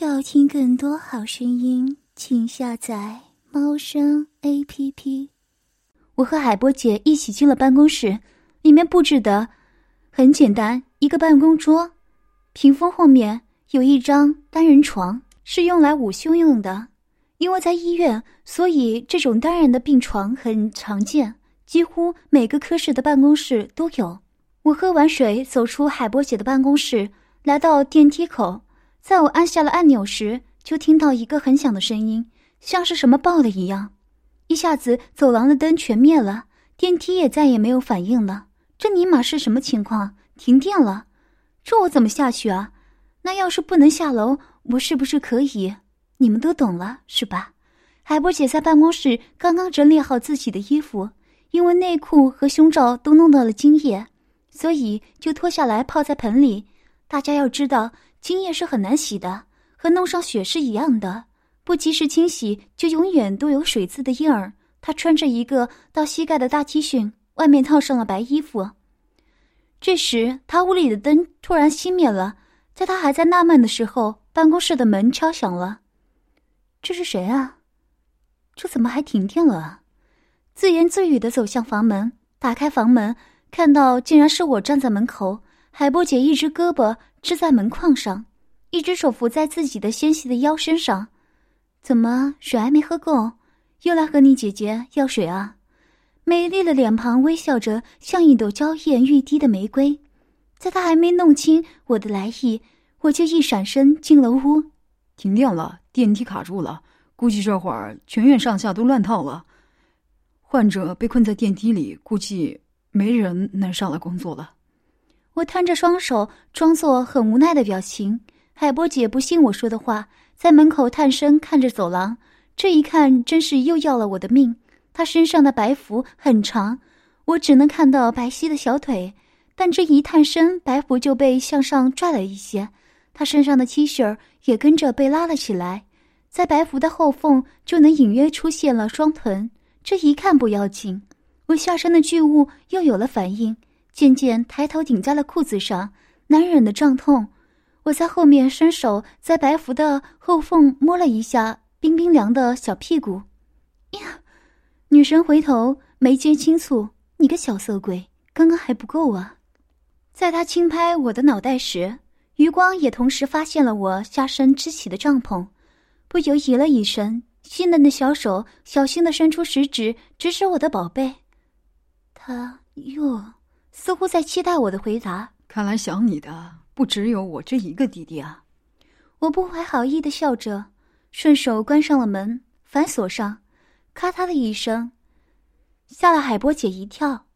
要听更多好声音，请下载猫声 A P P。我和海波姐一起进了办公室，里面布置的很简单，一个办公桌，屏风后面有一张单人床，是用来午休用的。因为在医院，所以这种单人的病床很常见，几乎每个科室的办公室都有。我喝完水，走出海波姐的办公室，来到电梯口。在我按下了按钮时，就听到一个很响的声音，像是什么爆了一样。一下子，走廊的灯全灭了，电梯也再也没有反应了。这尼玛是什么情况？停电了？这我怎么下去啊？那要是不能下楼，我是不是可以？你们都懂了是吧？海波姐在办公室刚刚整理好自己的衣服，因为内裤和胸罩都弄到了精液，所以就脱下来泡在盆里。大家要知道。精液是很难洗的，和弄上血是一样的，不及时清洗就永远都有水渍的印儿。他穿着一个到膝盖的大 T 恤，外面套上了白衣服。这时，他屋里的灯突然熄灭了。在他还在纳闷的时候，办公室的门敲响了。这是谁啊？这怎么还停电了啊？自言自语的走向房门，打开房门，看到竟然是我站在门口。海波姐一只胳膊支在门框上，一只手扶在自己的纤细的腰身上。怎么水还没喝够，又来和你姐姐要水啊？美丽的脸庞微笑着，像一朵娇艳欲滴的玫瑰。在她还没弄清我的来意，我就一闪身进了屋。停电了，电梯卡住了，估计这会儿全院上下都乱套了。患者被困在电梯里，估计没人能上来工作了。我摊着双手，装作很无奈的表情。海波姐不信我说的话，在门口探身看着走廊。这一看，真是又要了我的命。她身上的白服很长，我只能看到白皙的小腿，但这一探身，白服就被向上拽了一些。她身上的 T 恤也跟着被拉了起来，在白服的后缝就能隐约出现了双臀。这一看不要紧，我下身的巨物又有了反应。渐渐抬头顶在了裤子上，难忍的胀痛。我在后面伸手在白服的后缝摸了一下冰冰凉的小屁股。呀！女神回头，眉间轻蹙：“你个小色鬼，刚刚还不够啊！”在她轻拍我的脑袋时，余光也同时发现了我下身支起的帐篷，不由咦了一声，细嫩的小手小心的伸出食指指指我的宝贝。他又。似乎在期待我的回答。看来想你的不只有我这一个弟弟啊！我不怀好意的笑着，顺手关上了门，反锁上，咔嗒的一声，吓了海波姐一跳，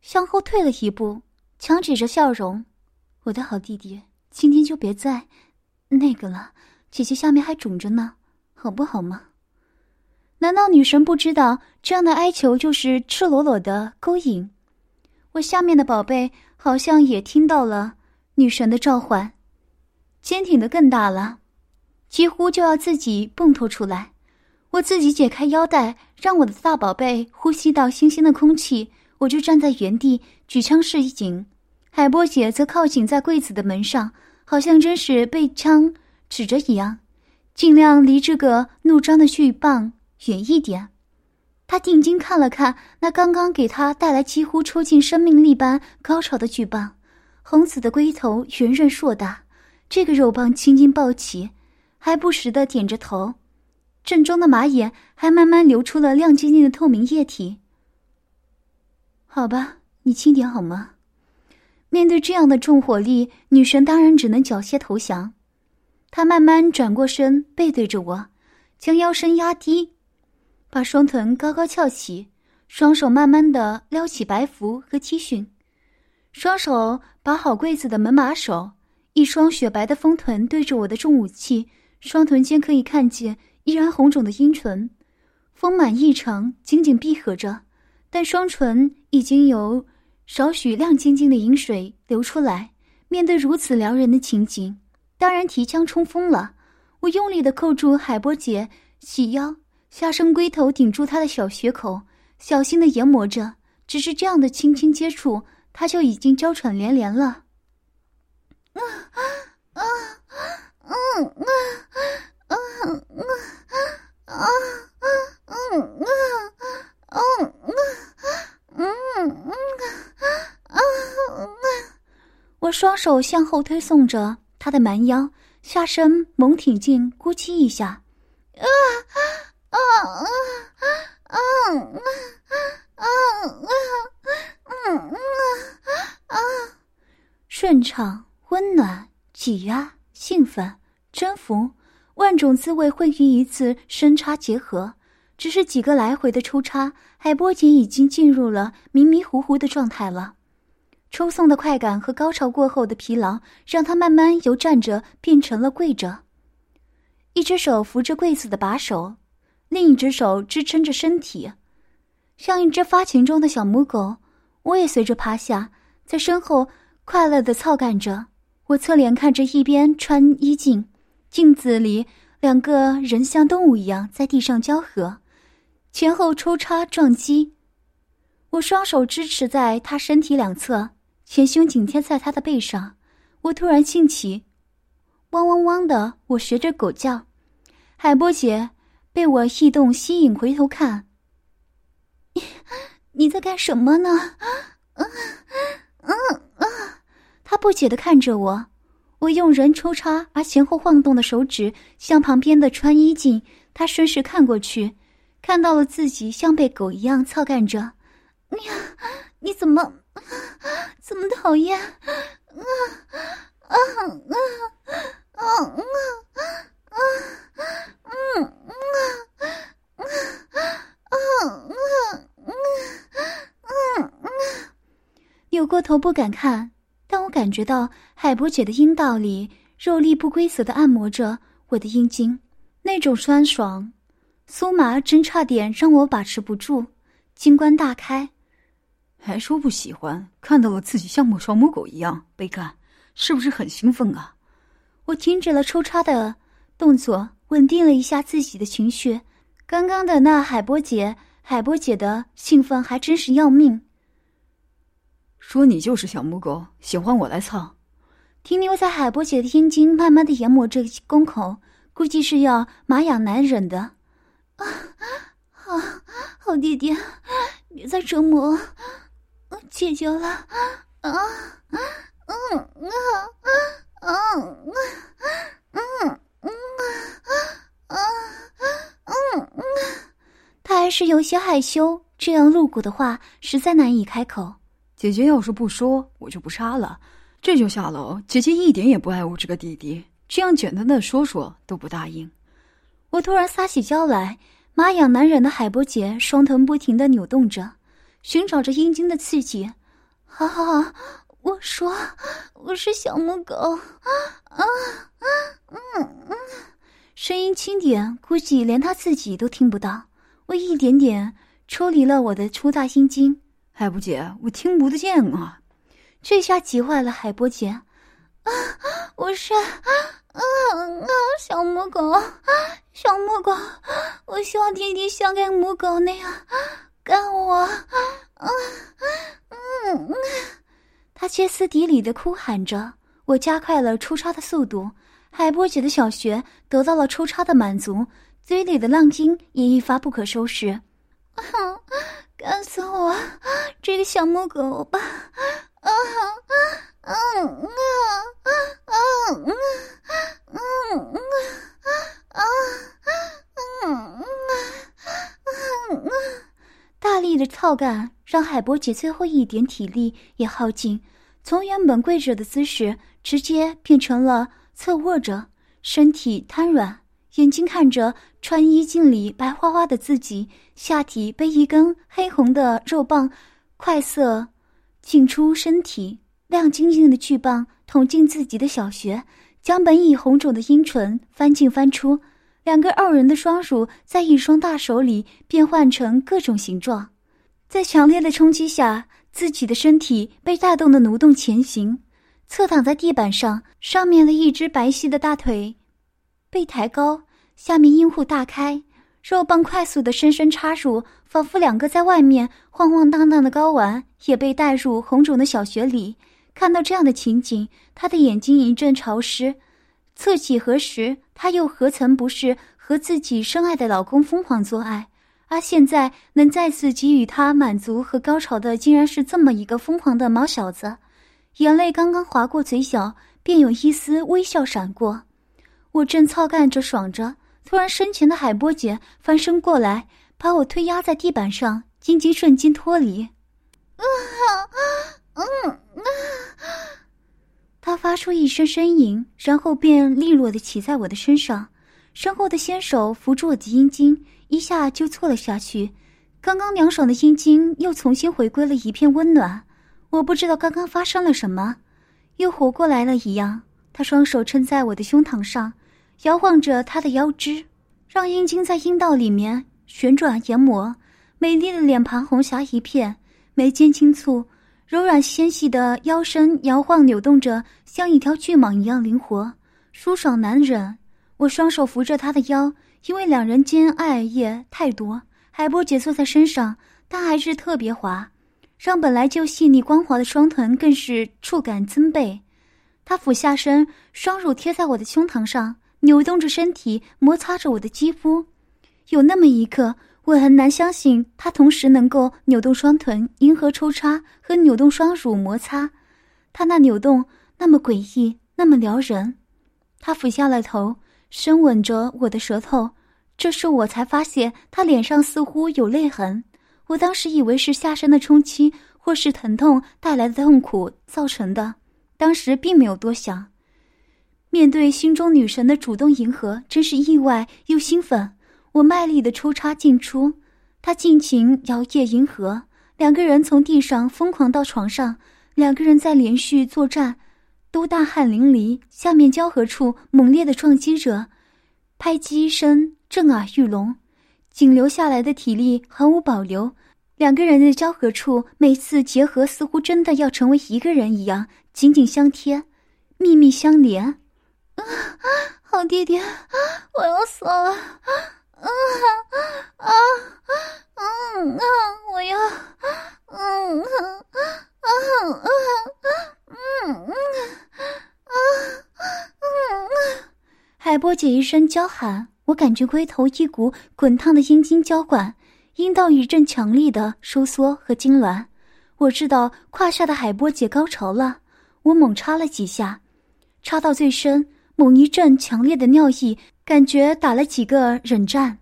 向后退了一步，强挤着笑容：“我的好弟弟，今天就别再那个了，姐姐下面还肿着呢，好不好吗？”难道女神不知道这样的哀求就是赤裸裸的勾引？我下面的宝贝好像也听到了女神的召唤，坚挺的更大了，几乎就要自己蹦脱出来。我自己解开腰带，让我的大宝贝呼吸到新鲜的空气，我就站在原地举枪示警。海波姐则靠紧在柜子的门上，好像真是被枪指着一样，尽量离这个怒张的巨棒远一点。他定睛看了看那刚刚给他带来几乎抽尽生命力般高潮的巨棒，红紫的龟头圆润硕大，这个肉棒轻轻抱起，还不时的点着头，正中的马眼还慢慢流出了亮晶晶的透明液体。好吧，你轻点好吗？面对这样的重火力，女神当然只能缴械投降。她慢慢转过身，背对着我，将腰身压低。把双臀高高翘起，双手慢慢的撩起白服和 T 恤，双手把好柜子的门把手，一双雪白的丰臀对着我的重武器，双臀间可以看见依然红肿的阴唇，丰满异常，紧紧闭合着，但双唇已经有少许亮晶晶的饮水流出来。面对如此撩人的情景，当然提枪冲锋了。我用力的扣住海波姐细腰。下身龟头顶住他的小穴口，小心的研磨着。只是这样的轻轻接触，他就已经娇喘连连了。我双手向后推送着他的蛮腰，下身猛挺进，呼吸一下。啊啊啊啊啊啊啊啊啊啊啊！顺畅、温暖、挤压、兴奋、征服，万种滋味汇于一次深插结合。只是几个来回的抽插，海波姐已经进入了迷迷糊糊的状态了。抽送的快感和高潮过后的疲劳，让她慢慢由站着变成了跪着。一只手扶着柜子的把手，另一只手支撑着身体，像一只发情中的小母狗。我也随着趴下，在身后快乐的操干着。我侧脸看着一边穿衣镜，镜子里两个人像动物一样在地上交合。前后抽插撞击，我双手支持在他身体两侧，前胸紧贴在他的背上。我突然兴起，汪汪汪的，我学着狗叫。海波姐被我异动吸引，回头看，你在干什么呢？啊啊啊，他不解的看着我。我用人抽插而前后晃动的手指向旁边的穿衣镜，他顺势看过去。看到了自己像被狗一样操干着，你你怎么这么讨厌？啊啊啊啊啊啊啊！扭过头不敢看，但我感觉到海波姐的阴道里肉粒不规则的按摩着我的阴茎，那种酸爽。酥麻真差点让我把持不住，金冠大开，还说不喜欢，看到了自己像母小母狗一样被干，是不是很兴奋啊？我停止了抽插的动作，稳定了一下自己的情绪。刚刚的那海波姐，海波姐的兴奋还真是要命。说你就是小母狗，喜欢我来操。停留在海波姐的阴茎，慢慢的研磨着宫口，估计是要麻痒难忍的。啊，好，好弟弟，别再折磨姐姐了。啊，嗯，啊，啊，嗯，嗯，嗯，啊啊，嗯，嗯，他还是有些害羞，这样露骨的话实在难以开口。姐姐要是不说，我就不杀了，这就下楼。姐姐一点也不爱我这个弟弟，这样简单的说说都不答应。我突然撒起娇来，麻痒难忍的海波姐双臀不停的扭动着，寻找着阴茎的刺激。好好好，我说我是小母狗，啊啊啊嗯嗯，声音轻点，估计连他自己都听不到。我一点点抽离了我的粗大心经，海波姐，我听不得见啊！这下急坏了海波姐，啊，我是。嗯啊，小母狗啊，小母狗，我希望天天像个母狗那样干我。啊嗯嗯，他歇斯底里的哭喊着。我加快了抽插的速度，海波姐的小穴得到了抽插的满足，嘴里的浪精也一发不可收拾。干死我这个小母狗吧！啊啊啊啊啊啊！嗯嗯啊嗯啊嗯啊，大力的操干让海波姐最后一点体力也耗尽，从原本跪着的姿势直接变成了侧卧着，身体瘫软，眼睛看着穿衣镜里白花花的自己，下体被一根黑红的肉棒快速进出身体，亮晶晶的巨棒捅进自己的小穴。将本已红肿的阴唇翻进翻出，两个傲人的双乳在一双大手里变换成各种形状，在强烈的冲击下，自己的身体被带动的挪动前行，侧躺在地板上，上面的一只白皙的大腿被抬高，下面阴户大开，肉棒快速的深深插入，仿佛两个在外面晃晃荡荡的睾丸也被带入红肿的小穴里。看到这样的情景，他的眼睛一阵潮湿。侧起何时，他又何曾不是和自己深爱的老公疯狂做爱？而现在能再次给予他满足和高潮的，竟然是这么一个疯狂的毛小子。眼泪刚刚划过嘴角，便有一丝微笑闪过。我正操干着爽着，突然身前的海波姐翻身过来，把我推压在地板上，晶晶瞬间脱离。啊，嗯啊！发出一声呻吟，然后便利落的骑在我的身上，身后的纤手扶住我的阴茎，一下就坐了下去。刚刚凉爽的阴茎又重新回归了一片温暖。我不知道刚刚发生了什么，又活过来了一样。他双手撑在我的胸膛上，摇晃着他的腰肢，让阴茎在阴道里面旋转研磨。美丽的脸庞红霞一片，眉间轻蹙，柔软纤细的腰身摇晃扭动着，像一条巨蟒一样灵活、舒爽难忍。我双手扶着他的腰，因为两人间爱也太多，海波姐坐在身上，但还是特别滑。让本来就细腻光滑的双臀更是触感增倍。他俯下身，双乳贴在我的胸膛上，扭动着身体，摩擦着我的肌肤。有那么一刻，我很难相信他同时能够扭动双臀、迎合抽插和扭动双乳摩擦。他那扭动那么诡异，那么撩人。他俯下了头，深吻着我的舌头。这时我才发现，他脸上似乎有泪痕。我当时以为是下身的冲击或是疼痛带来的痛苦造成的，当时并没有多想。面对心中女神的主动迎合，真是意外又兴奋。我卖力的抽插进出，他尽情摇曳迎合。两个人从地上疯狂到床上，两个人在连续作战，都大汗淋漓。下面交合处猛烈的撞击着，拍击声震耳欲聋。仅留下来的体力毫无保留，两个人的交合处每次结合似乎真的要成为一个人一样，紧紧相贴，密密相连。啊，好弟弟，我要死了！啊啊啊啊啊，我要，嗯啊啊啊嗯嗯啊嗯海波姐一声娇喊。我感觉龟头一股滚烫的阴茎浇灌，阴道一阵强力的收缩和痉挛。我知道胯下的海波姐高潮了，我猛插了几下，插到最深，猛一阵强烈的尿意，感觉打了几个忍战，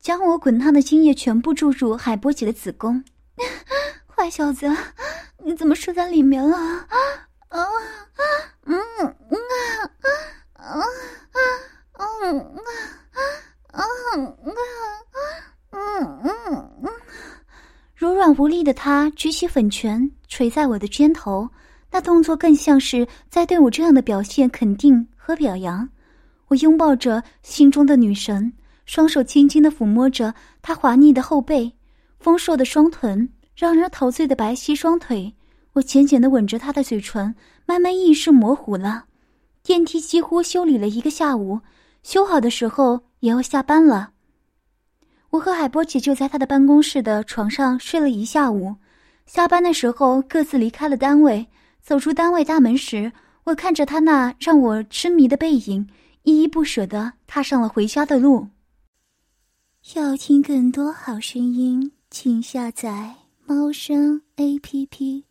将我滚烫的精液全部注入海波姐的子宫。坏小子，你怎么睡在里面了？啊啊嗯嗯啊啊啊嗯啊！啊嗯嗯嗯嗯，柔软无力的他举起粉拳捶在我的肩头，那动作更像是在对我这样的表现肯定和表扬。我拥抱着心中的女神，双手轻轻的抚摸着她滑腻的后背、丰硕的双臀、让人陶醉的白皙双腿。我浅浅的吻着她的嘴唇，慢慢意识模糊了。电梯几乎修理了一个下午，修好的时候。也要下班了，我和海波姐就在他的办公室的床上睡了一下午。下班的时候各自离开了单位。走出单位大门时，我看着他那让我痴迷的背影，依依不舍地踏上了回家的路。要听更多好声音，请下载猫声 A P P。